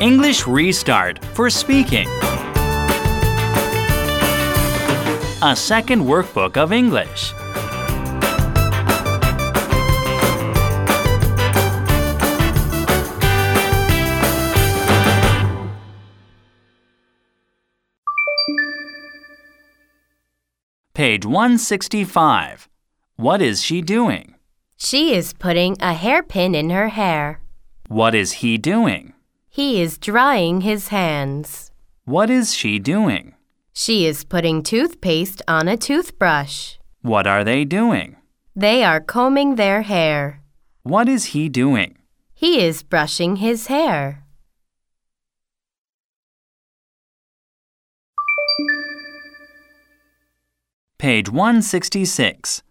English Restart for Speaking. A second workbook of English. Page 165. What is she doing? She is putting a hairpin in her hair. What is he doing? He is drying his hands. What is she doing? She is putting toothpaste on a toothbrush. What are they doing? They are combing their hair. What is he doing? He is brushing his hair. Page 166.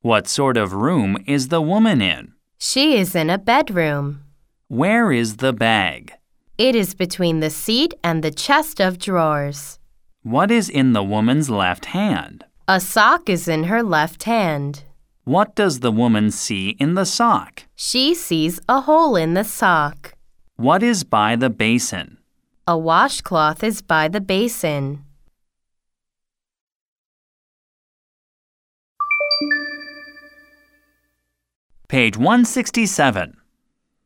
What sort of room is the woman in? She is in a bedroom. Where is the bag? It is between the seat and the chest of drawers. What is in the woman's left hand? A sock is in her left hand. What does the woman see in the sock? She sees a hole in the sock. What is by the basin? A washcloth is by the basin. Page 167.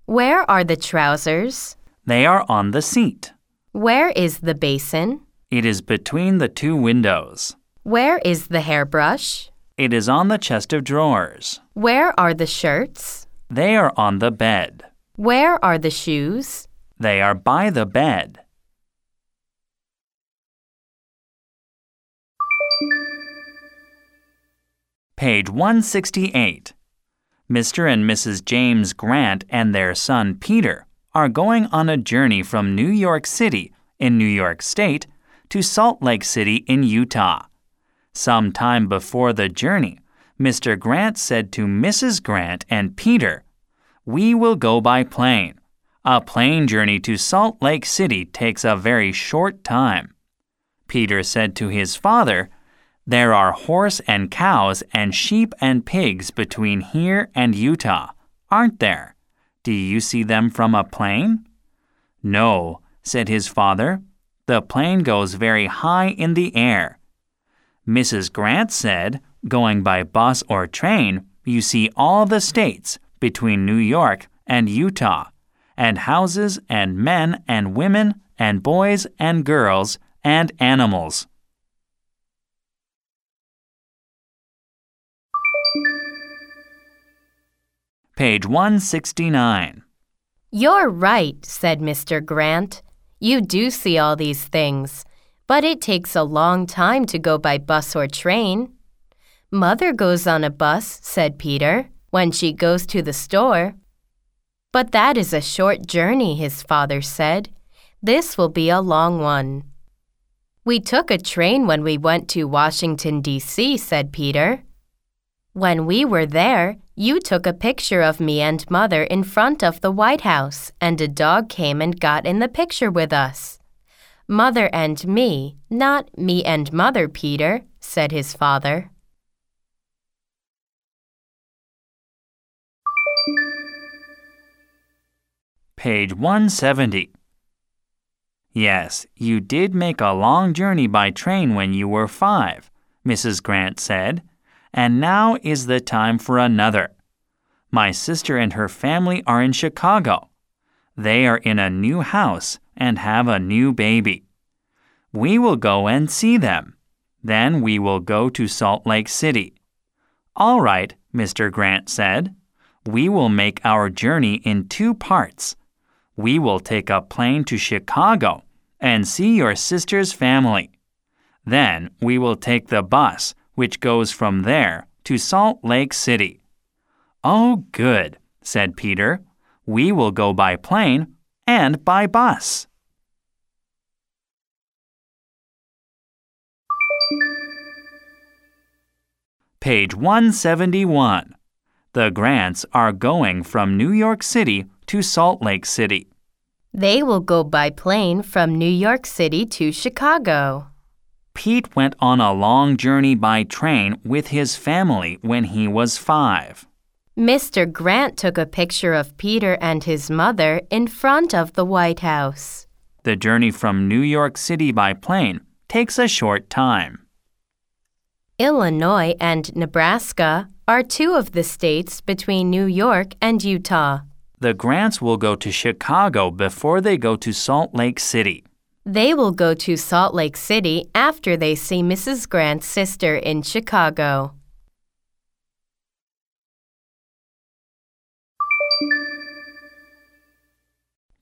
Where are the trousers? They are on the seat. Where is the basin? It is between the two windows. Where is the hairbrush? It is on the chest of drawers. Where are the shirts? They are on the bed. Where are the shoes? They are by the bed. Page 168. Mr. and Mrs. James Grant and their son Peter are going on a journey from New York City in New York State to Salt Lake City in Utah. Some time before the journey, Mr. Grant said to Mrs. Grant and Peter, We will go by plane. A plane journey to Salt Lake City takes a very short time. Peter said to his father, There are horse and cows and sheep and pigs between here and Utah, aren't there? Do you see them from a plane? No, said his father. The plane goes very high in the air. Mrs. Grant said, Going by bus or train, you see all the states between New York and Utah, and houses and men and women and boys and girls and animals. Page 169. You're right, said Mr. Grant. You do see all these things, but it takes a long time to go by bus or train. Mother goes on a bus, said Peter, when she goes to the store. But that is a short journey, his father said. This will be a long one. We took a train when we went to Washington, D.C., said Peter. When we were there, you took a picture of me and Mother in front of the White House, and a dog came and got in the picture with us. Mother and me, not me and Mother, Peter, said his father. Page 170. Yes, you did make a long journey by train when you were five, Mrs. Grant said, and now is the time for another. My sister and her family are in Chicago. They are in a new house and have a new baby. We will go and see them. Then we will go to Salt Lake City. All right, Mr. Grant said. We will make our journey in two parts. We will take a plane to Chicago and see your sister's family. Then we will take the bus, which goes from there to Salt Lake City. Oh, good, said Peter. We will go by plane and by bus. Page 171. The Grants are going from New York City to Salt Lake City. They will go by plane from New York City to Chicago. Pete went on a long journey by train with his family when he was five. Mr. Grant took a picture of Peter and his mother in front of the White House. The journey from New York City by plane takes a short time. Illinois and Nebraska are two of the states between New York and Utah. The Grants will go to Chicago before they go to Salt Lake City. They will go to Salt Lake City after they see Mrs. Grant's sister in Chicago.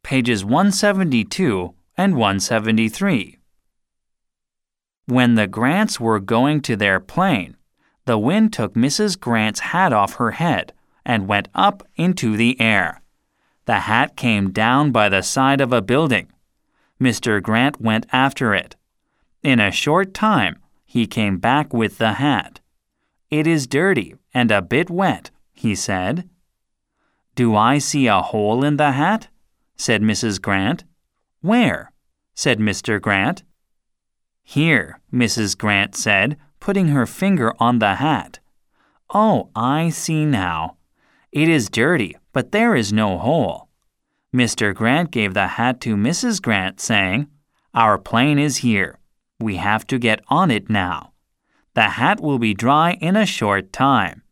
Pages 172 and 173. When the Grants were going to their plane, the wind took Mrs. Grant's hat off her head and went up into the air. The hat came down by the side of a building. Mr. Grant went after it. In a short time, he came back with the hat. It is dirty and a bit wet, he said. Do I see a hole in the hat? said Mrs. Grant. Where? said Mr. Grant. Here, Mrs. Grant said, putting her finger on the hat. Oh, I see now. It is dirty, but there is no hole. Mr. Grant gave the hat to Mrs. Grant, saying, Our plane is here. We have to get on it now. The hat will be dry in a short time.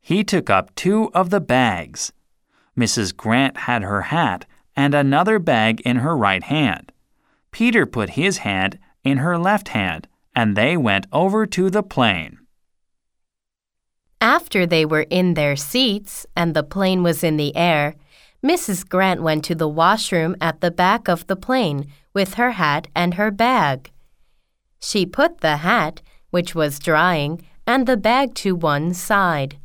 He took up two of the bags. Mrs. Grant had her hat and another bag in her right hand. Peter put his hand in her left hand, and they went over to the plane. After they were in their seats and the plane was in the air, Mrs. Grant went to the washroom at the back of the plane with her hat and her bag. She put the hat, which was drying, and the bag to one side.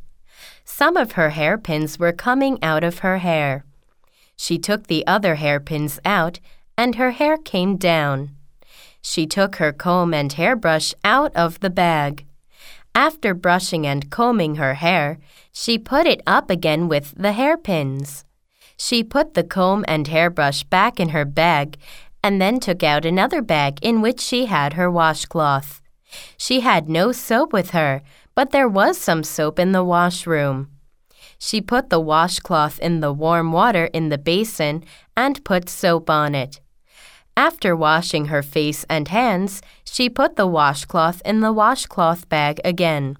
Some of her hairpins were coming out of her hair. She took the other hairpins out, and her hair came down. She took her comb and hairbrush out of the bag. After brushing and combing her hair, she put it up again with the hairpins. She put the comb and hairbrush back in her bag and then took out another bag in which she had her washcloth. She had no soap with her, but there was some soap in the washroom. She put the washcloth in the warm water in the basin and put soap on it. After washing her face and hands, she put the washcloth in the washcloth bag again.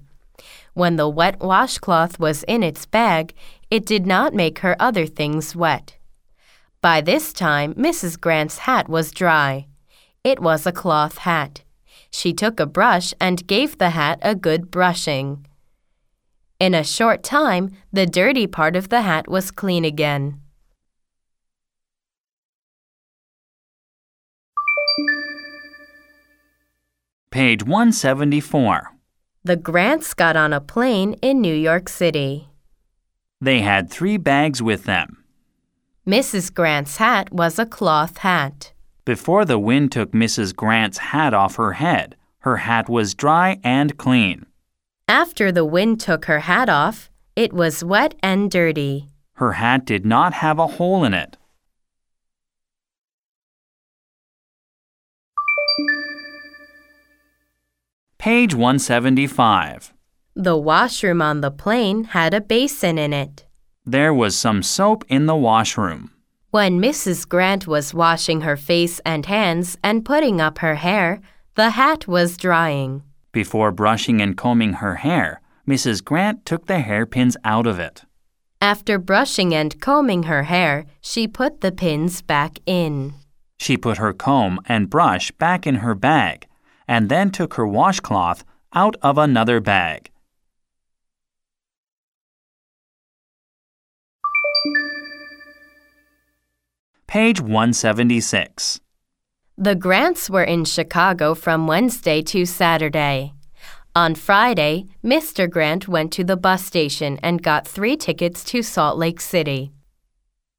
When the wet washcloth was in its bag, it did not make her other things wet. By this time, Mrs. Grant's hat was dry. It was a cloth hat. She took a brush and gave the hat a good brushing. In a short time, the dirty part of the hat was clean again. Page 174. The Grants got on a plane in New York City. They had three bags with them. Mrs. Grant's hat was a cloth hat. Before the wind took Mrs. Grant's hat off her head, her hat was dry and clean. After the wind took her hat off, it was wet and dirty. Her hat did not have a hole in it. Page 175. The washroom on the plane had a basin in it. There was some soap in the washroom. When Mrs. Grant was washing her face and hands and putting up her hair, the hat was drying. Before brushing and combing her hair, Mrs. Grant took the hairpins out of it. After brushing and combing her hair, she put the pins back in. She put her comb and brush back in her bag and then took her washcloth out of another bag. Page 176. The Grants were in Chicago from Wednesday to Saturday. On Friday, Mr. Grant went to the bus station and got three tickets to Salt Lake City.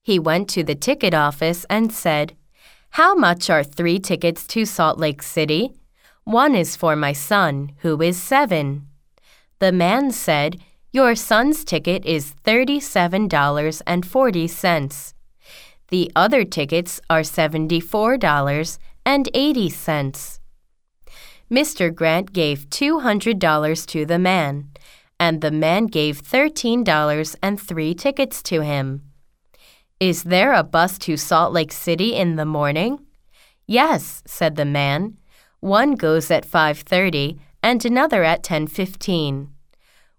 He went to the ticket office and said, How much are three tickets to Salt Lake City? One is for my son, who is seven. The man said, Your son's ticket is $37.40. The other tickets are $74.80. Mr. Grant gave $200 to the man. and the man gave $13 and three tickets to him. Is there a bus to Salt Lake City in the morning? Yes, said the man. One goes at 5:30 and another at 10:15.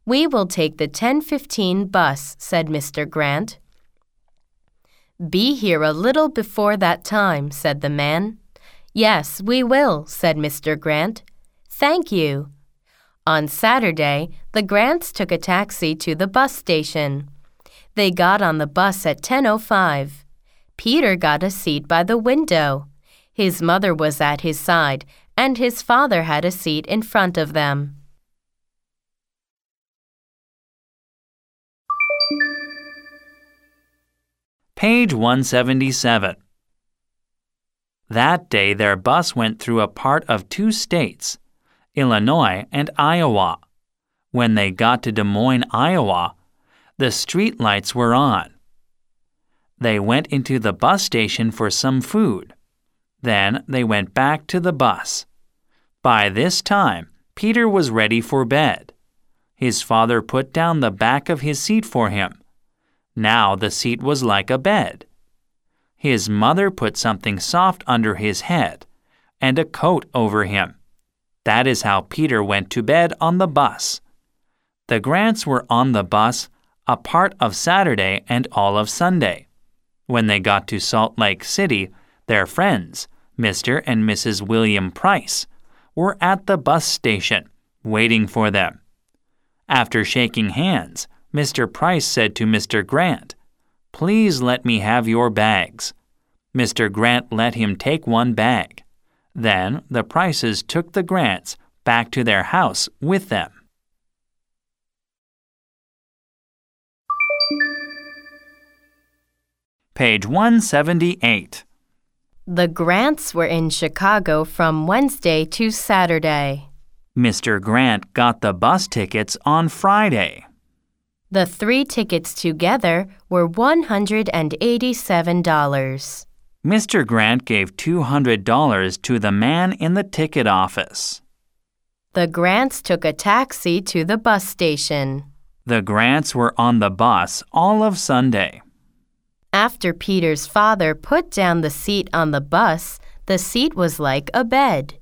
We will take the 10:15 bus, said Mr. Grant. Be here a little before that time, said the man. Yes, we will, said Mr. Grant. Thank you. On Saturday, the Grants took a taxi to the bus station. They got on the bus at 10:05. Peter got a seat by the window. His mother was at his side, and his father had a seat in front of them. Page 177. That day their bus went through a part of two states, Illinois and Iowa. When they got to Des Moines, Iowa, the street lights were on. They went into the bus station for some food. Then they went back to the bus. By this time, Peter was ready for bed. His father put down the back of his seat for him. Now the seat was like a bed. His mother put something soft under his head and a coat over him. That is how Peter went to bed on the bus. The Grants were on the bus a part of Saturday and all of Sunday. When they got to Salt Lake City, their friends, Mr. and Mrs. William Price, were at the bus station, waiting for them. After shaking hands, Mr. Price said to Mr. Grant, Please let me have your bags. Mr. Grant let him take one bag. Then the Prices took the Grants back to their house with them. Page 178. The Grants were in Chicago from Wednesday to Saturday. Mr. Grant got the bus tickets on Friday. The three tickets together were $187. Mr. Grant gave $200 to the man in the ticket office. The Grants took a taxi to the bus station. The Grants were on the bus all of Sunday. After Peter's father put down the seat on the bus, the seat was like a bed.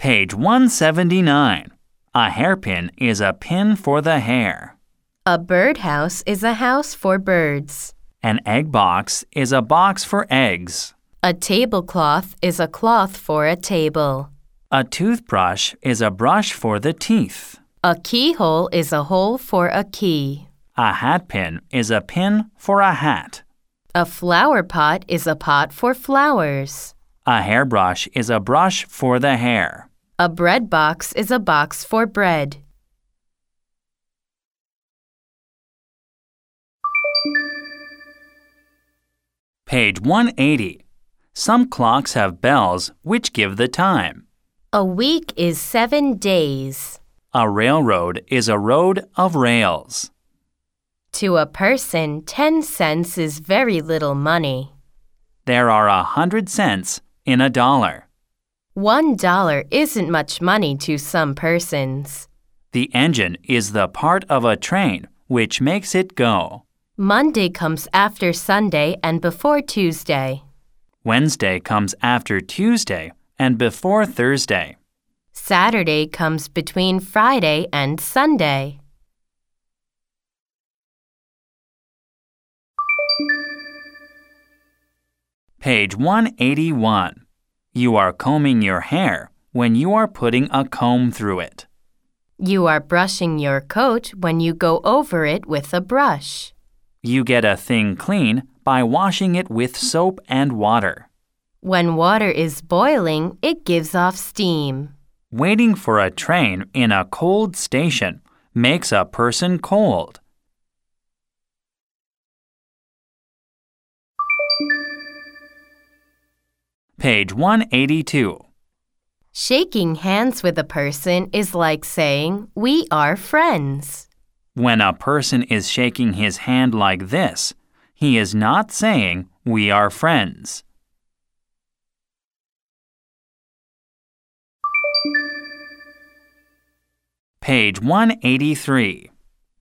Page 179. A hairpin is a pin for the hair. A birdhouse is a house for birds. An egg box is a box for eggs. A tablecloth is a cloth for a table. A toothbrush is a brush for the teeth. A keyhole is a hole for a key. A hat pin is a pin for a hat. A flower pot is a pot for flowers. A hairbrush is a brush for the hair. A bread box is a box for bread. Page 180. Some clocks have bells which give the time. A week is seven days. A railroad is a road of rails. To a person, 10 cents is very little money. There are a hundred cents in a dollar. One dollar isn't much money to some persons. The engine is the part of a train which makes it go. Monday comes after Sunday and before Tuesday. Wednesday comes after Tuesday and before Thursday. Saturday comes between Friday and Sunday. Page 181. You are combing your hair when you are putting a comb through it. You are brushing your coat when you go over it with a brush. You get a thing clean by washing it with soap and water. When water is boiling, it gives off steam. Waiting for a train in a cold station makes a person cold. Page 182. Shaking hands with a person is like saying, We are friends. When a person is shaking his hand like this, he is not saying, We are friends. Page 183.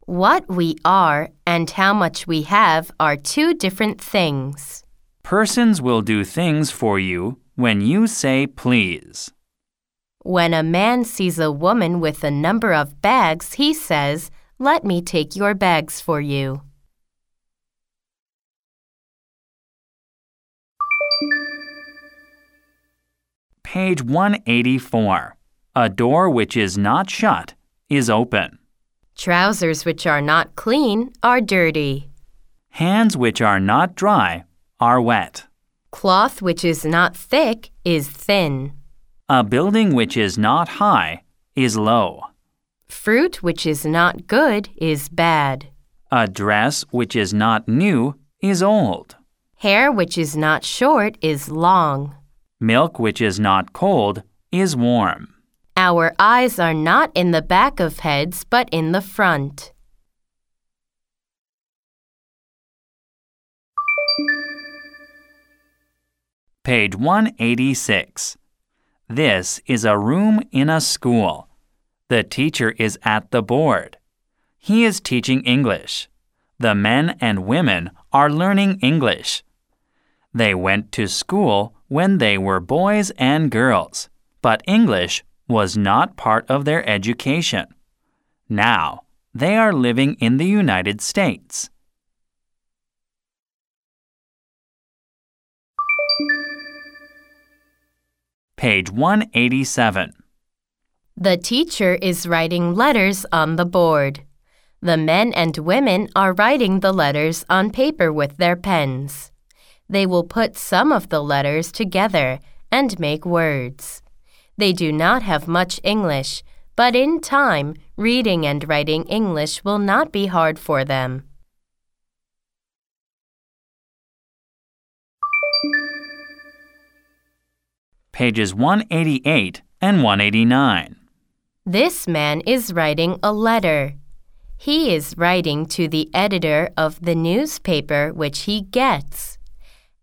What we are and how much we have are two different things. Persons will do things for you when you say please. When a man sees a woman with a number of bags, he says, Let me take your bags for you. Page 184. A door which is not shut is open. Trousers which are not clean are dirty. Hands which are not dry are wet. Cloth which is not thick is thin. A building which is not high is low. Fruit which is not good is bad. A dress which is not new is old. Hair which is not short is long. Milk which is not cold is warm. Our eyes are not in the back of heads but in the front. Page 186. This is a room in a school. The teacher is at the board. He is teaching English. The men and women are learning English. They went to school when they were boys and girls, but English was not part of their education. Now, they are living in the United States. Page 187. The teacher is writing letters on the board. The men and women are writing the letters on paper with their pens. They will put some of the letters together and make words. They do not have much English, but in time, reading and writing English will not be hard for them. Pages 188 and 189. This man is writing a letter. He is writing to the editor of the newspaper which he gets.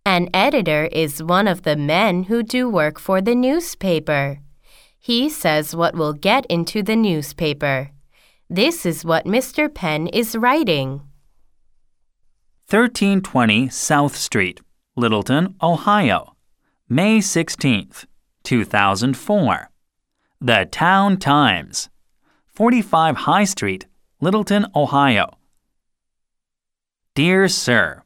An editor is one of the men who do work for the newspaper. He says what will get into the newspaper. This is what Mr. Penn is writing. 1320 South Street, Littleton, Ohio. May 16th, 2004. The Town Times, 45 High Street, Littleton, Ohio. Dear Sir,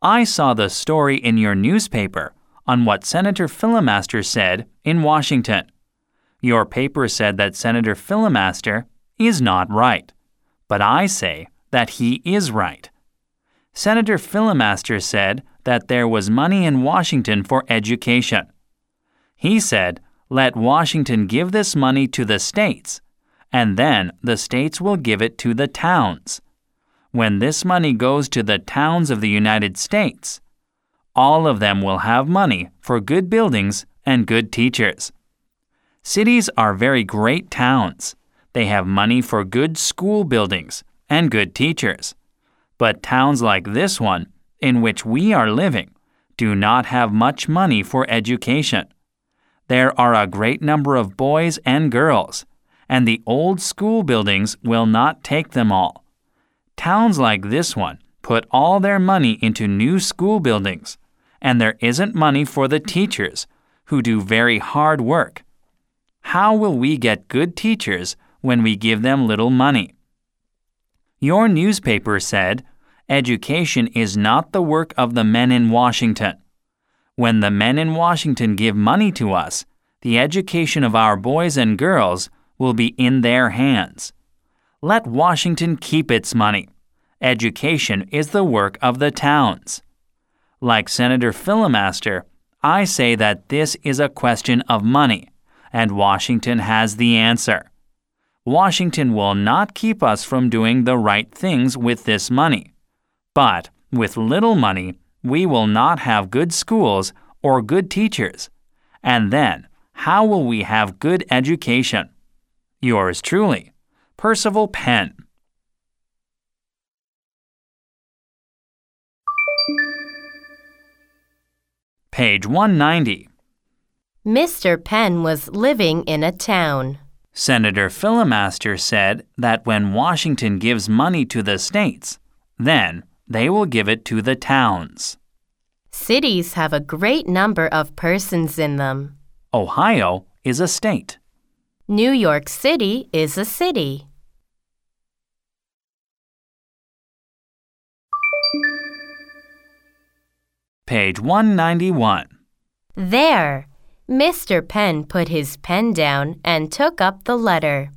I saw the story in your newspaper on what Senator Filimaster said in Washington. Your paper said that Senator Filimaster is not right, but I say that he is right. Senator Filimaster said that there was money in Washington for education. He said, let Washington give this money to the states, and then the states will give it to the towns. When this money goes to the towns of the United States, all of them will have money for good buildings and good teachers. Cities are very great towns. They have money for good school buildings and good teachers. But towns like this one in which we are living do not have much money for education. There are a great number of boys and girls, and the old school buildings will not take them all. Towns like this one put all their money into new school buildings, and there isn't money for the teachers, who do very hard work. How will we get good teachers when we give them little money? Your newspaper said education is not the work of the men in Washington. When the men in Washington give money to us, the education of our boys and girls will be in their hands. Let Washington keep its money. Education is the work of the towns. Like Senator Filimaster, I say that this is a question of money, and Washington has the answer. Washington will not keep us from doing the right things with this money. But with little money, we will not have good schools or good teachers. And then, how will we have good education? Yours truly, Percival Penn. Page 190. Mr. Penn was living in a town. Senator Filimaster said that when Washington gives money to the states, then they will give it to the towns. Cities have a great number of persons in them. Ohio is a state. New York City is a city. Page 191. There! Mr. Penn put his pen down and took up the letter.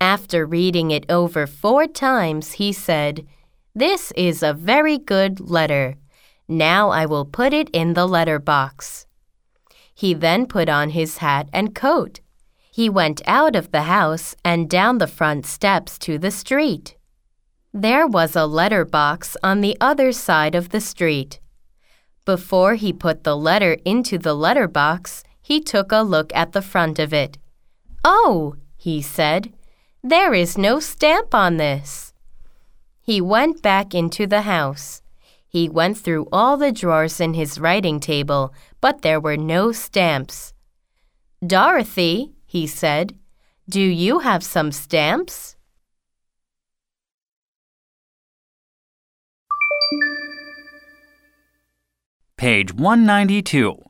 After reading it over four times, he said, This is a very good letter. Now I will put it in the letter box. He then put on his hat and coat. He went out of the house and down the front steps to the street. There was a letter box on the other side of the street. Before he put the letter into the letter box, he took a look at the front of it. Oh, he said, there is no stamp on this. He went back into the house. He went through all the drawers in his writing table, but there were no stamps. Dorothy, he said, do you have some stamps? Page 192.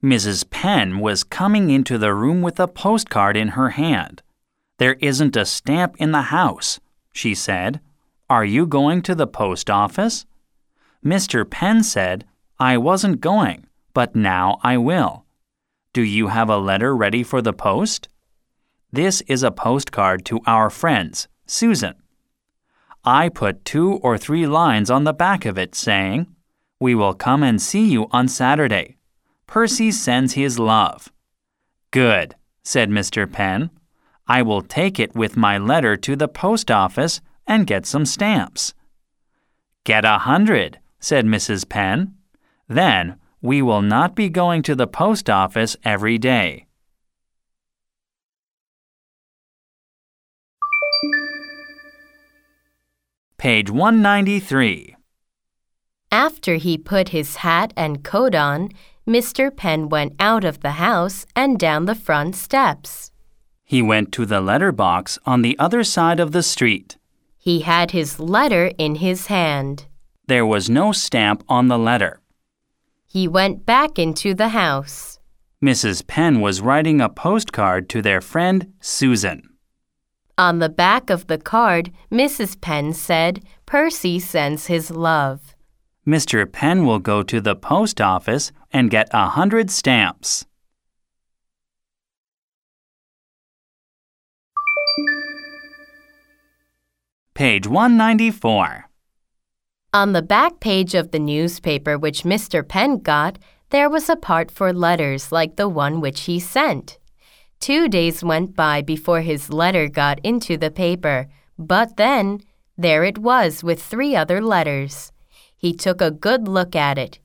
Mrs. Penn was coming into the room with a postcard in her hand. There isn't a stamp in the house, she said. Are you going to the post office? Mr. Penn said, I wasn't going, but now I will. Do you have a letter ready for the post? This is a postcard to our friends, Susan. I put two or three lines on the back of it saying, We will come and see you on Saturday. Percy sends his love. Good, said Mr. Penn. I will take it with my letter to the post office and get some stamps. Get a hundred, said Mrs. Penn. Then we will not be going to the post office every day. Page 193. After he put his hat and coat on, Mr. Penn went out of the house and down the front steps. He went to the letter box on the other side of the street. He had his letter in his hand. There was no stamp on the letter. He went back into the house. Mrs. Penn was writing a postcard to their friend Susan. On the back of the card, Mrs. Penn said, Percy sends his love. Mr. Penn will go to the post office and get a hundred stamps. Page 194. On the back page of the newspaper which Mr. Penn got, there was a part for letters like the one which he sent. Two days went by before his letter got into the paper, but then there it was with three other letters. He took a good look at it.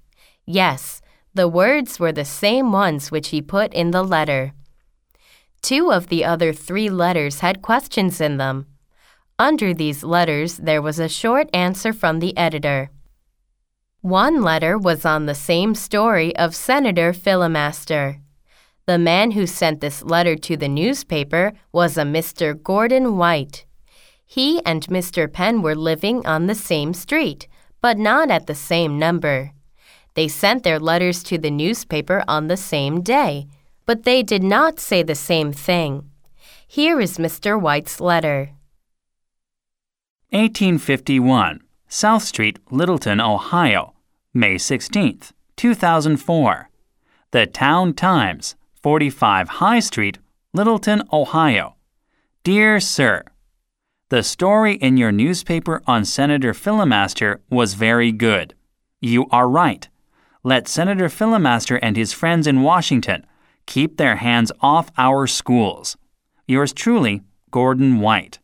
Yes, the words were the same ones which he put in the letter. Two of the other three letters had questions in them. Under these letters, there was a short answer from the editor. One letter was on the same story of Senator Filimaster. The man who sent this letter to the newspaper was a Mr. Gordon White. He and Mr. Penn were living on the same street, but not at the same number. They sent their letters to the newspaper on the same day, but they did not say the same thing. Here is Mr. White's letter 1851, South Street, Littleton, Ohio, May 16, 2004. The Town Times, 45 High Street, Littleton, Ohio. Dear Sir, The story in your newspaper on Senator Filimaster was very good. You are right. Let Senator Filimaster and his friends in Washington keep their hands off our schools. Yours truly, Gordon White.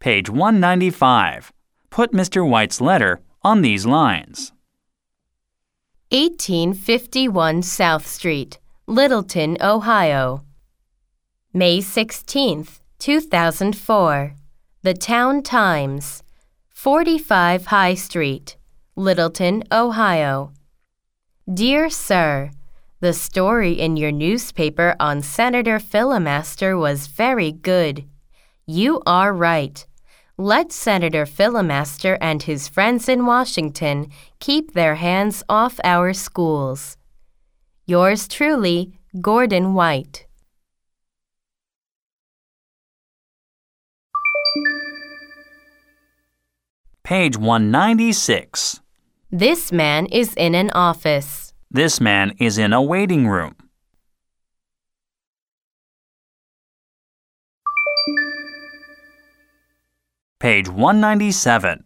Page 195. Put Mr. White's letter on these lines. 1851 South Street, Littleton, Ohio. May 16th, 2004. The Town Times. 45 High Street, Littleton, Ohio. Dear Sir, the story in your newspaper on Senator Filimaster was very good. You are right. Let Senator Filimaster and his friends in Washington keep their hands off our schools. Yours truly, Gordon White. Page 196. This man is in an office. This man is in a waiting room. Page 197.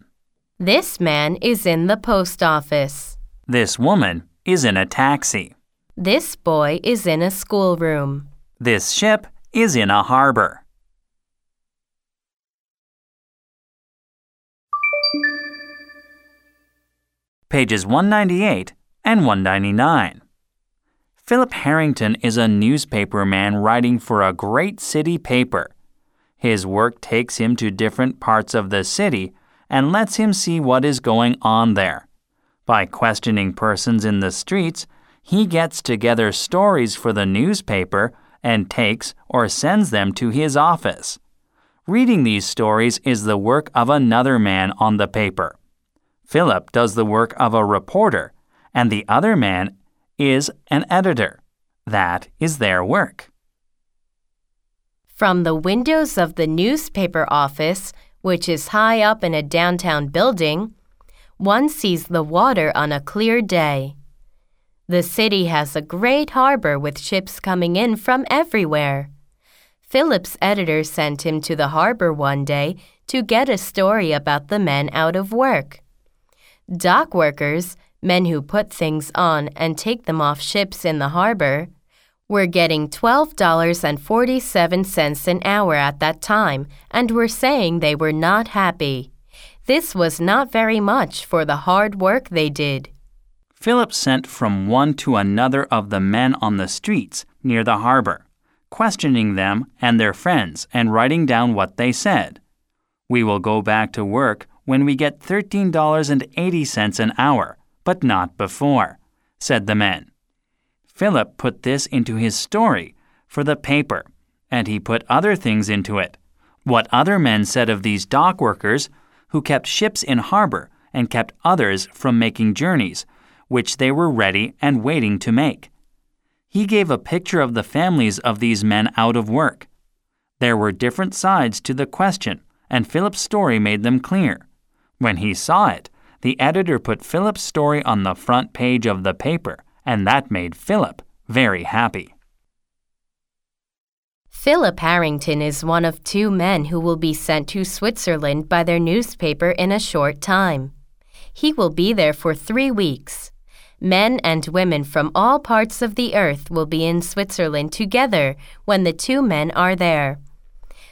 This man is in the post office. This woman is in a taxi. This boy is in a schoolroom. This ship is in a harbor. Pages 198 and 199. Philip Harrington is a newspaper man writing for a great city paper. His work takes him to different parts of the city and lets him see what is going on there. By questioning persons in the streets, he gets together stories for the newspaper and takes or sends them to his office. Reading these stories is the work of another man on the paper. Philip does the work of a reporter, and the other man is an editor. That is their work. From the windows of the newspaper office, which is high up in a downtown building, one sees the water on a clear day. The city has a great harbor with ships coming in from everywhere. Philip's editor sent him to the harbor one day to get a story about the men out of work. Dock workers, men who put things on and take them off ships in the harbor, were getting $12.47 an hour at that time and were saying they were not happy. This was not very much for the hard work they did. Philip sent from one to another of the men on the streets near the harbor, questioning them and their friends and writing down what they said. We will go back to work when we get $13.80 an hour, but not before, said the men. Philip put this into his story for the paper, and he put other things into it. What other men said of these dock workers who kept ships in harbor and kept others from making journeys, which they were ready and waiting to make. He gave a picture of the families of these men out of work. There were different sides to the question, and Philip's story made them clear. When he saw it, the editor put Philip's story on the front page of the paper, and that made Philip very happy. Philip Harrington is one of two men who will be sent to Switzerland by their newspaper in a short time. He will be there for three weeks. Men and women from all parts of the earth will be in Switzerland together when the two men are there.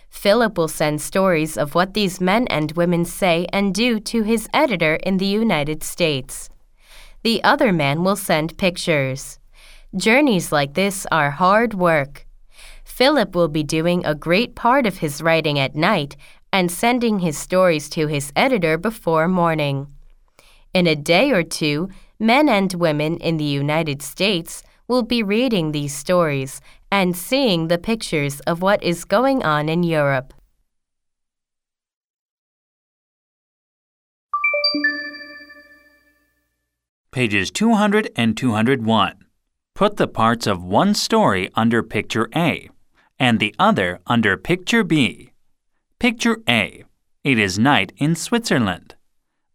Philip will send stories of what these men and women say and do to his editor in the United States. The other man will send pictures. Journeys like this are hard work. Philip will be doing a great part of his writing at night and sending his stories to his editor before morning. In a day or two, men and women in the United States will be reading these stories and seeing the pictures of what is going on in Europe. Pages 200 and 201. Put the parts of one story under Picture A and the other under Picture B. Picture A. It is night in Switzerland.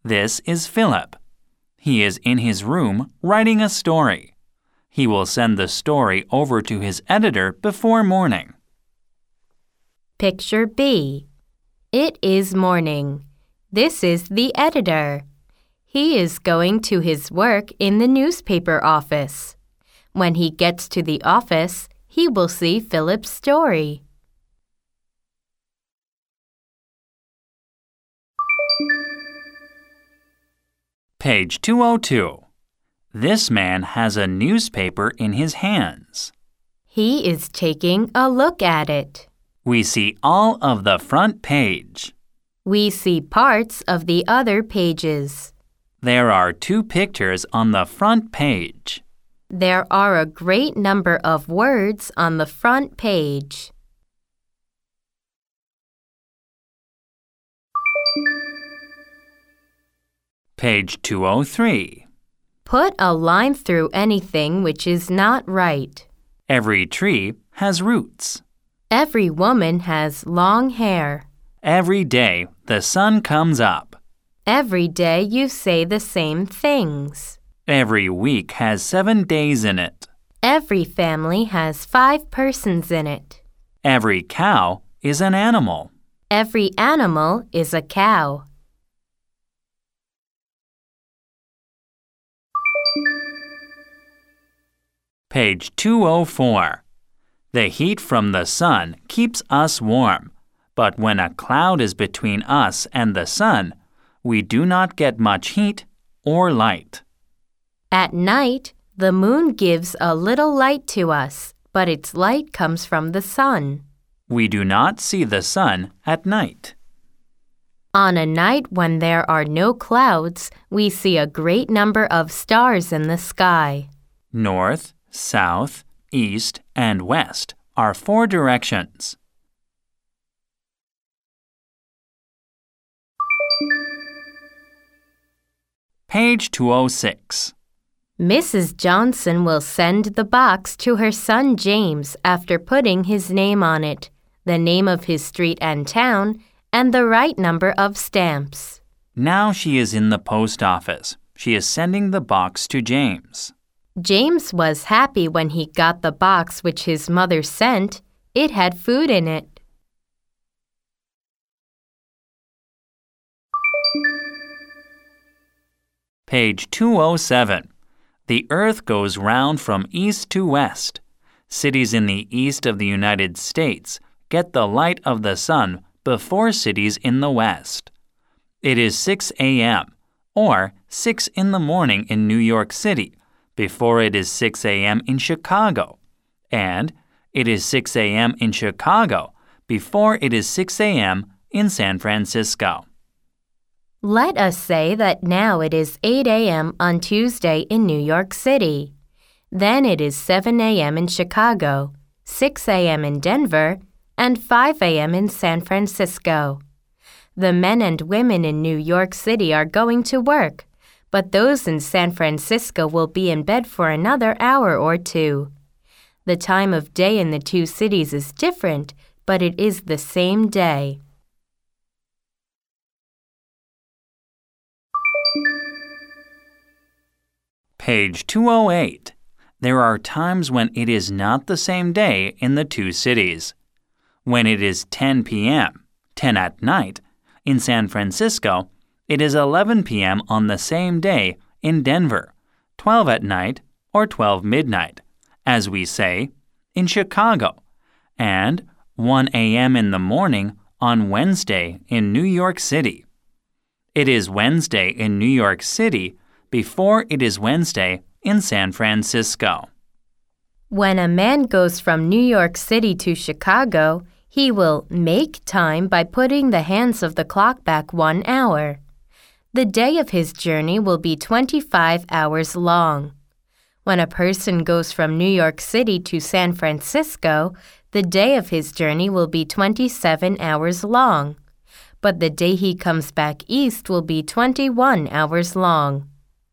This is Philip. He is in his room writing a story. He will send the story over to his editor before morning. Picture B. It is morning. This is the editor. He is going to his work in the newspaper office. When he gets to the office, he will see Philip's story. Page 202. This man has a newspaper in his hands. He is taking a look at it. We see all of the front page. We see parts of the other pages. There are two pictures on the front page. There are a great number of words on the front page. Page 203. Put a line through anything which is not right. Every tree has roots. Every woman has long hair. Every day the sun comes up. Every day you say the same things. Every week has seven days in it. Every family has five persons in it. Every cow is an animal. Every animal is a cow. Page 204. The heat from the sun keeps us warm, but when a cloud is between us and the sun, we do not get much heat or light. At night, the moon gives a little light to us, but its light comes from the sun. We do not see the sun at night. On a night when there are no clouds, we see a great number of stars in the sky. North, south, east, and west are four directions. Page 206. Mrs. Johnson will send the box to her son James after putting his name on it, the name of his street and town, and the right number of stamps. Now she is in the post office. She is sending the box to James. James was happy when he got the box which his mother sent. It had food in it. Page 207. The earth goes round from east to west. Cities in the east of the United States get the light of the sun before cities in the west. It is 6 a.m. or 6 in the morning in New York City before it is 6 a.m. in Chicago. And it is 6 a.m. in Chicago before it is 6 a.m. in San Francisco. Let us say that now it is 8 a.m. on Tuesday in New York City. Then it is 7 a.m. in Chicago, 6 a.m. in Denver, and 5 a.m. in San Francisco. The men and women in New York City are going to work, but those in San Francisco will be in bed for another hour or two. The time of day in the two cities is different, but it is the same day. Page 208. There are times when it is not the same day in the two cities. When it is 10 p.m., 10 at night, in San Francisco, it is 11 p.m. on the same day in Denver, 12 at night or 12 midnight, as we say, in Chicago, and 1 a.m. in the morning on Wednesday in New York City. It is Wednesday in New York City before it is Wednesday in San Francisco. When a man goes from New York City to Chicago, he will make time by putting the hands of the clock back one hour. The day of his journey will be 25 hours long. When a person goes from New York City to San Francisco, the day of his journey will be 27 hours long. But the day he comes back east will be 21 hours long.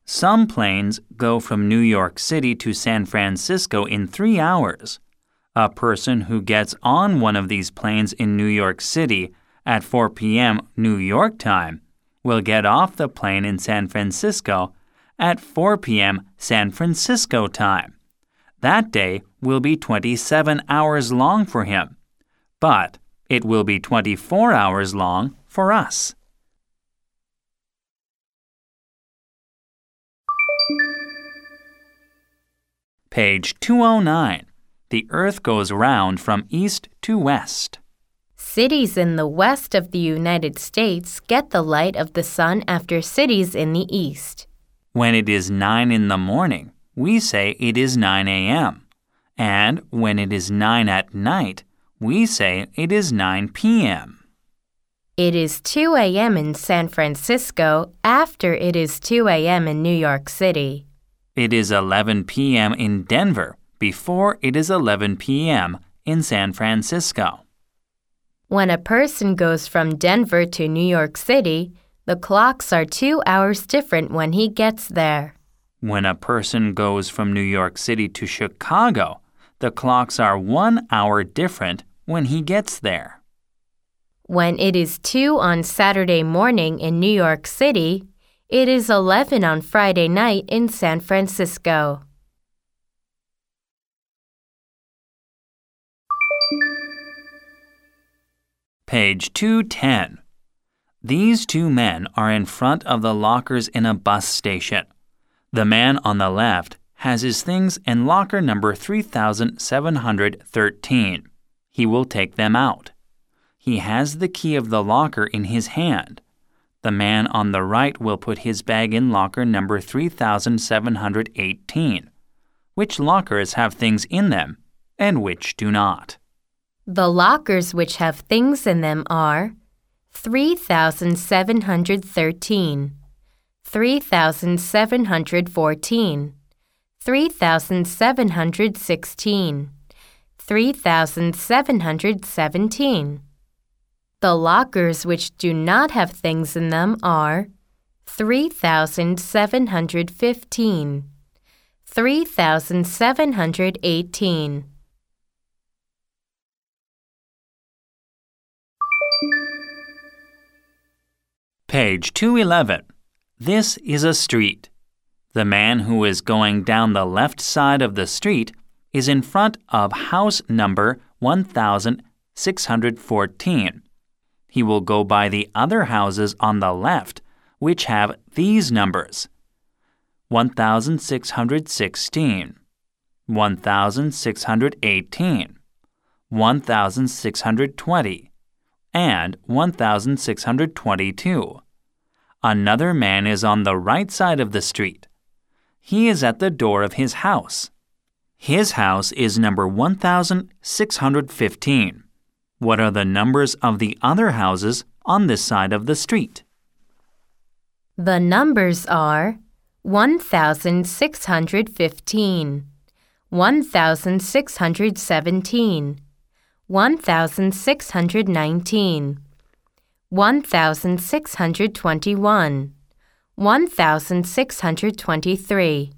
Some planes go from New York City to San Francisco in three hours. A person who gets on one of these planes in New York City at 4 p.m. New York time will get off the plane in San Francisco at 4 p.m. San Francisco time. That day will be 27 hours long for him, but it will be 24 hours long for us. Page 209. The earth goes round from east to west. Cities in the west of the United States get the light of the sun after cities in the east. When it is 9 in the morning, we say it is 9 a.m. And when it is 9 at night, we say it is 9 p.m. It is 2 a.m. in San Francisco after it is 2 a.m. in New York City. It is 11 p.m. in Denver before it is 11 p.m. in San Francisco. When a person goes from Denver to New York City, the clocks are two hours different when he gets there. When a person goes from New York City to Chicago, the clocks are one hour different when he gets there. When it is 2 on Saturday morning in New York City, it is 11 on Friday night in San Francisco. Page 210. These two men are in front of the lockers in a bus station. The man on the left has his things in locker number 3713. He will take them out. He has the key of the locker in his hand. The man on the right will put his bag in locker number 3718. Which lockers have things in them and which do not? The lockers which have things in them are 3713, 3714, 3716, 3717. The lockers which do not have things in them are 3715, 3718. Page 211. This is a street. The man who is going down the left side of the street is in front of house number 1614. He will go by the other houses on the left, which have these numbers 1616, 1618, 1620 and 1622. Another man is on the right side of the street. He is at the door of his house. His house is number 1615. What are the numbers of the other houses on this side of the street? The numbers are 1615, 1617, 1619, 1621, 1623.